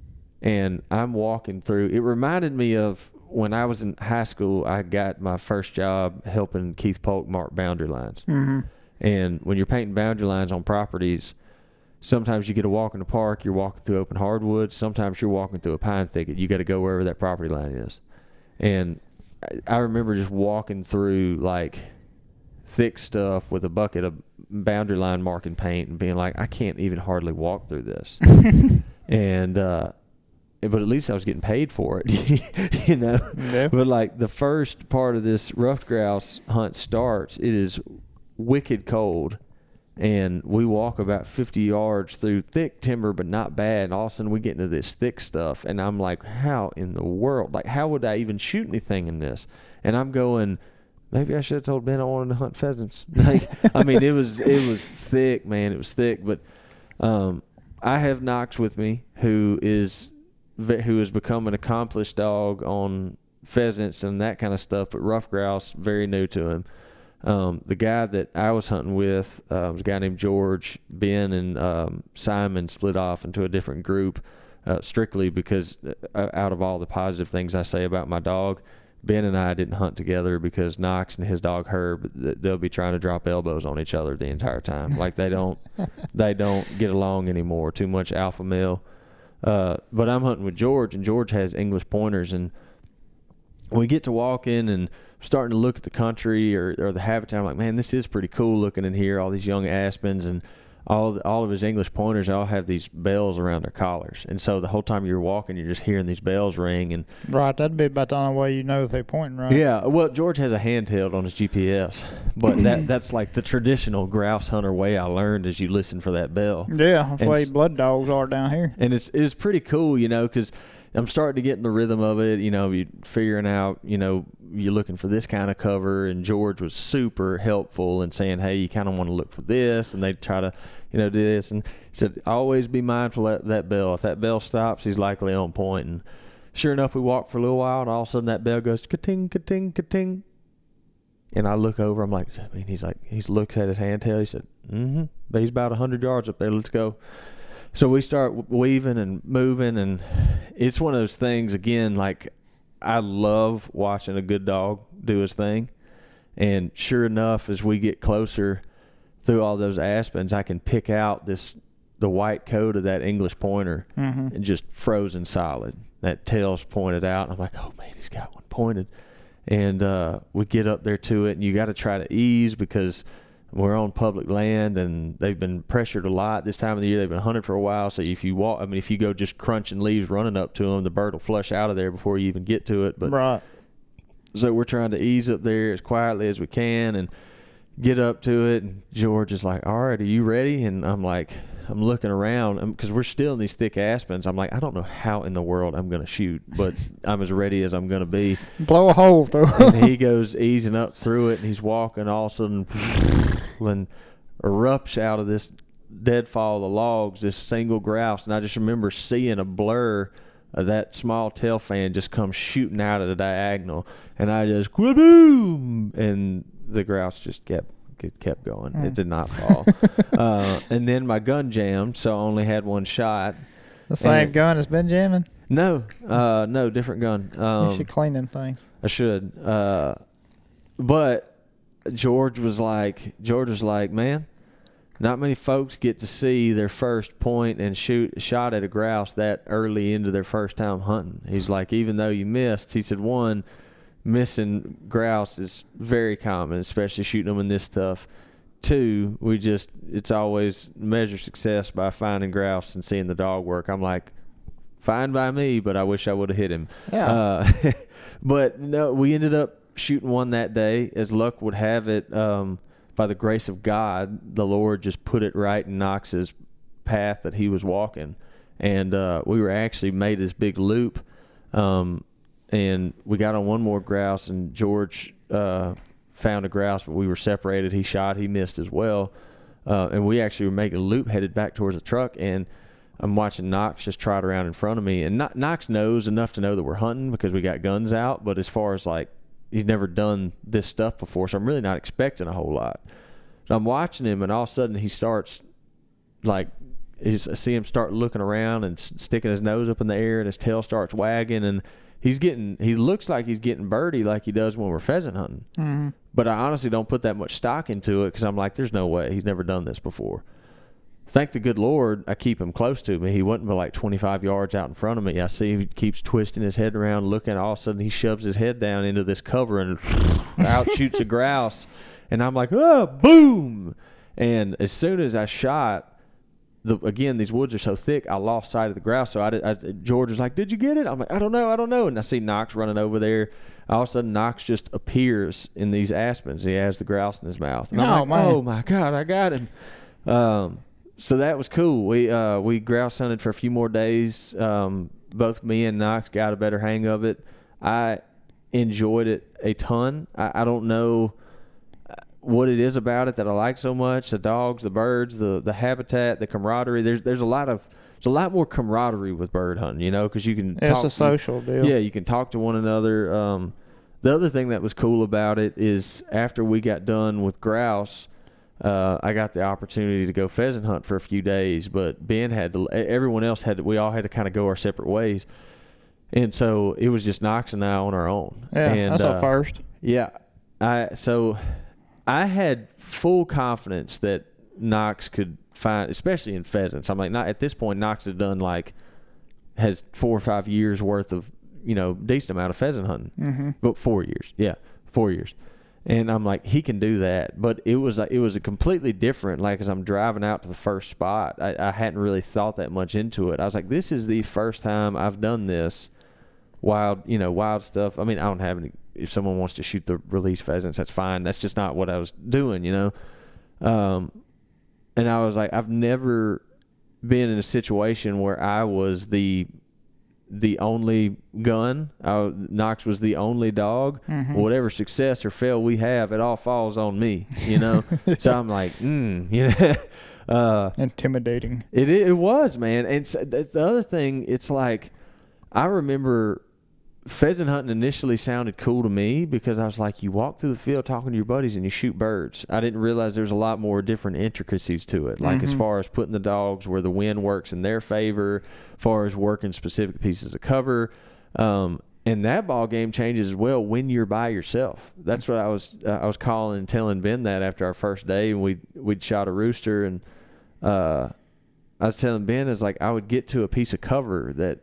and I'm walking through. It reminded me of when I was in high school. I got my first job helping Keith Polk mark boundary lines. Mm-hmm. And when you're painting boundary lines on properties, sometimes you get a walk in the park, you're walking through open hardwoods. Sometimes you're walking through a pine thicket. You got to go wherever that property line is. And I- I remember just walking through like thick stuff with a bucket of boundary line marking paint and being like, I can't even hardly walk through this. <laughs> and, uh, but at least I was getting paid for it, <laughs> you know. Yeah. But like the first part of this ruffed grouse hunt starts, it is wicked cold, and we walk about fifty yards through thick timber, but not bad. And all of a sudden, we get into this thick stuff, and I'm like, "How in the world? Like, how would I even shoot anything in this?" And I'm going. Maybe I should have told Ben I wanted to hunt pheasants. <laughs> Like, I mean, it was it was thick, man. It was thick, but um, I have Knox with me, who is who has become an accomplished dog on pheasants and that kind of stuff, but rough grouse very new to him. Um, the guy that I was hunting with uh, was a guy named George. Ben and um, Simon split off into a different group, uh, strictly because uh, out of all the positive things I say about my dog, Ben and I didn't hunt together because Knox and his dog Herb they'll be trying to drop elbows on each other the entire time. Like they don't <laughs> they don't get along anymore. Too much alpha male. Uh, but I'm hunting with George, and George has English pointers, and we get to walking and starting to look at the country or, or the habitat. I'm like, man, this is pretty cool looking in here. All these young aspens, and all all of his English pointers all have these bells around their collars, and so the whole time you're walking, you're just hearing these bells ring. And Right, that'd be about the only way you know if they're pointing right. yeah, well, George has a handheld on his GPS, but that <coughs> that's like the traditional grouse hunter way. I learned is you listen for that bell. Yeah, that's And the way blood dogs are down here. and it's it's pretty cool, you know, because I'm starting to get in the rhythm of it. You know, you figuring out, you know, you're looking for this kind of cover, and George was super helpful in saying, hey, you kind of want to look for this, and they try to, you know, do this, and he said, always be mindful of that bell. If that bell stops, he's likely on point. And sure enough, we walked for a little while, and all of a sudden that bell goes ka-ting, ka-ting, ka-ting. And I look over, I'm like, I mean, he's like, he looks at his handheld. He said, mm-hmm, but he's about 100 yards up there. Let's go. So we start weaving and moving, and it's one of those things. Again, like I love watching a good dog do his thing, and sure enough, as we get closer through all those aspens, I can pick out this the white coat of that English pointer, Mm-hmm. and just frozen solid. That tail's pointed out. And I'm like, oh man, he's got one pointed. And uh, we get up there to it, and you got to try to ease because we're on public land, and they've been pressured a lot this time of the year. They've been hunted for a while, so if you walk, I mean, if you go just crunching leaves, running up to them, the bird will flush out of there before you even get to it. But right. so we're trying to ease up there as quietly as we can and get up to it. And George is like, "All right, are you ready?" And I'm like, I'm looking around um, because we're still in these thick aspens. I'm like, I don't know how in the world I'm going to shoot, but <laughs> I'm as ready as I'm going to be. Blow a hole through. And <laughs> he goes easing up through it, and he's walking. All of a sudden, and erupts out of this deadfall of the logs, this single grouse. And I just remember seeing a blur of that small tail fan just come shooting out of the diagonal, and I just boom, and the grouse just kept it kept going. It Mm. did not fall. <laughs> uh, and then my gun jammed, so I only had one shot. the same gun as Benjamin. No, uh, no, different gun. you Um, should clean them things. I should. Uh, but George was like, George was like, man, not many folks get to see their first point and shoot shot at a grouse that early into their first time hunting. He's like, even though you missed, he said, one, missing grouse is very common, especially shooting them in this stuff. Two, we just it's always measure success by finding grouse and seeing the dog work. I'm like, fine by me, but I wish I would have hit him. Yeah. Uh, <laughs> but no, we ended up shooting one that day. As luck would have it, um, by the grace of God, the Lord just put it right in Knox's path that he was walking, and uh, we were actually made this big loop, um, and we got on one more grouse, and George uh, found a grouse, but we were separated. He shot, he missed as well, uh, and we actually were making a loop headed back towards the truck, and I'm watching Knox just trot around in front of me, and Knox knows enough to know that we're hunting because we got guns out. But as far as like he's never done this stuff before, so I'm really not expecting a whole lot. So I'm watching him, and all of a sudden he starts like I see him start looking around and sticking his nose up in the air, and his tail starts wagging, and he's getting he looks like he's getting birdie like he does when we're pheasant hunting. Mhm. But I honestly don't put that much stock into it because I'm like, there's no way he's never done this before. Thank the good Lord, I keep him close to me. He wasn't but like 25 yards out in front of me. I see he keeps twisting his head around, looking. All of a sudden, he shoves his head down into this cover and <laughs> out shoots a grouse. And I'm like, oh, boom! And as soon as I shot, the again these woods are so thick, I lost sight of the grouse. So I, did, I George was like, "Did you get it?" I'm like, "I don't know, I don't know." And I see Knox running over there. All of a sudden, Knox just appears in these aspens. He has the grouse in his mouth. And I'm Oh, like, man. "Oh my god, I got him!" Um, so that was cool. We uh, we grouse hunted for a few more days. Um, both me and Knox got a better hang of it. I enjoyed it a ton. I, I don't know what it is about it that I like so much. The dogs, the birds, the the habitat, the camaraderie. There's there's a lot of there's a lot more camaraderie with bird hunting, you know, because you can It's talk, a social deal. yeah, you can talk to one another. Um, the other thing that was cool about it is after we got done with grouse, uh, I got the opportunity to go pheasant hunt for a few days. But Ben had to, everyone else had to, we all had to kind of go our separate ways. And so it was just Knox and I on our own. Yeah, and, that's uh, first. yeah. I so I had full confidence that Knox could find especially in pheasants. I'm like not at this point Knox has done like has four or five years worth of, you know, decent amount of pheasant hunting. Mm-hmm. But four years. Yeah. Four years. And I'm like, he can do that, but it was like it was a completely different. Like as I'm driving out to the first spot, I, I hadn't really thought that much into it. I was like, this is the first time I've done this wild, you know, wild stuff. I mean, I don't have any. If someone wants to shoot the release pheasants, that's fine. That's just not what I was doing, you know. Um, and I was like, I've never been in a situation where I was the the only gun. I, Knox was the only dog. Mhm. Whatever success or fail we have, it all falls on me, you know. <laughs> so I'm like, mm, you know. <laughs> Uh, Intimidating. it it was man, and so the, the other thing, it's like I remember pheasant hunting initially sounded cool to me because I was like, you walk through the field talking to your buddies and you shoot birds. I didn't realize there's a lot more different intricacies to it, like as Mhm. far as putting the dogs where the wind works in their favor, as far as working specific pieces of cover. Um, and that ball game changes as well when you're by yourself. That's what I was uh, I was calling and telling Ben that after our first day, and we we'd shot a rooster, and uh, I was telling Ben is like I would get to a piece of cover that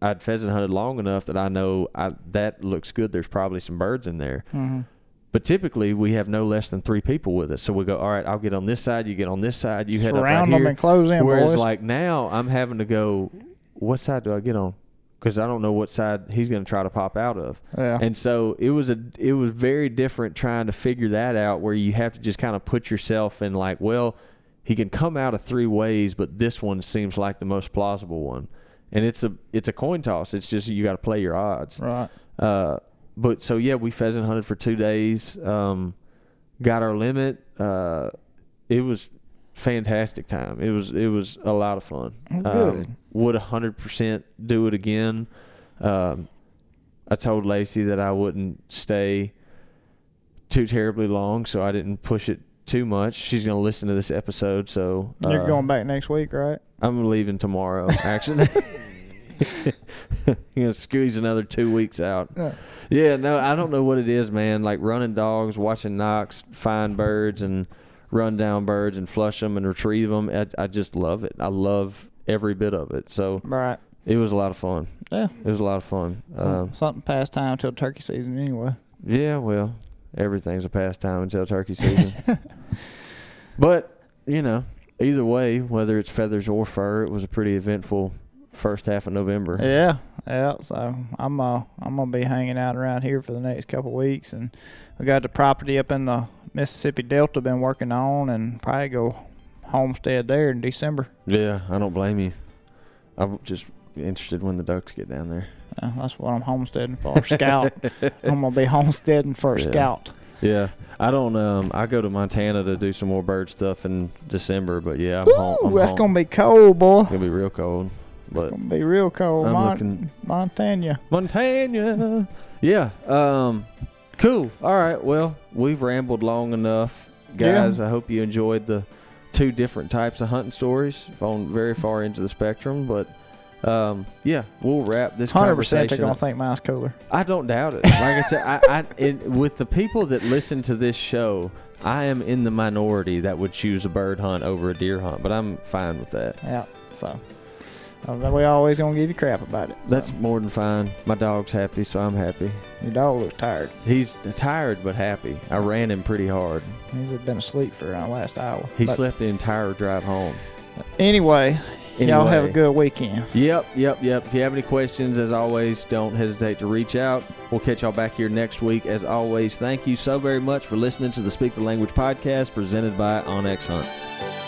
I'd pheasant hunted long enough that I know I, that looks good. There's probably some birds in there. hmm But typically, we have no less than three people with us. So we go, all right, I'll get on this side. You get on this side. You head up right Surround them here. and close in, Whereas, boys. like now, I'm having to go. What side do I get on? Because I don't know what side he's going to try to pop out of. yeah. And so it was a it was very different trying to figure that out where you have to just kind of put yourself in like, well, he can come out of three ways, but this one seems like the most plausible one. And it's a it's a coin toss. It's just you got to play your odds. right. Uh, but so yeah, we pheasant hunted for two days. Um, got our limit. Uh, it was fantastic time. It was it was a lot of fun. Oh, good. Um, would hundred percent do it again. Um, I told Lacey that I wouldn't stay too terribly long, so I didn't push it too much. She's gonna listen to this episode, so You're uh, going back next week, right? I'm leaving tomorrow. Actually, you're <laughs> <laughs> gonna squeeze another two weeks out. Yeah. Yeah, no, I don't know what it is, man. Like running dogs, watching Knox find birds and run down birds and flush them and retrieve them. I, I just love it. I love every bit of it. So Right. it was a lot of fun. Yeah. It was a lot of fun. Um, Something past time till turkey season anyway. yeah, well, everything's a pastime until turkey season. <laughs> but you know, either way, whether it's feathers or fur, it was a pretty eventful first half of November. Yeah, yeah. So I'm uh I'm gonna be hanging out around here for the next couple weeks, and we got the property up in the Mississippi Delta been working on, and probably go homestead there in December. Yeah, I don't blame you. I'm just interested when the ducks get down there. Uh, that's what I'm homesteading for. Scout. <laughs> I'm gonna be homesteading for a Yeah. scout. Yeah, I don't. Um, I go to Montana to do some more bird stuff in December, but yeah, I'm home. Ooh, I'm that's home. gonna be cold, boy. It's gonna be real cold, It's gonna be real cold. I'm Mon- looking Montana. Montana. Yeah. Um. Cool. All right. Well, we've rambled long enough, guys. I hope you enjoyed the two different types of hunting stories. Gone very far into the spectrum, but um, yeah, we'll wrap this Hundred percent, they're conversation. gonna up. think mine's cooler. I don't doubt it. Like I said, I, I it, with the people that listen to this show, I am in the minority that would choose a bird hunt over a deer hunt, but I'm fine with that. Yeah. So uh, we always gonna give you crap about it. so. That's more than fine. My dog's happy, so I'm happy. your dog looks tired. He's tired but happy. I ran him pretty hard. He's been asleep for around the last hour. He slept the entire drive home. Anyway, y'all have a good weekend. Yep, yep, yep. If you have any questions, as always, don't hesitate to reach out. We'll catch y'all back here next week. As always, thank you so very much for listening to the Speak the Language podcast presented by onX Hunt.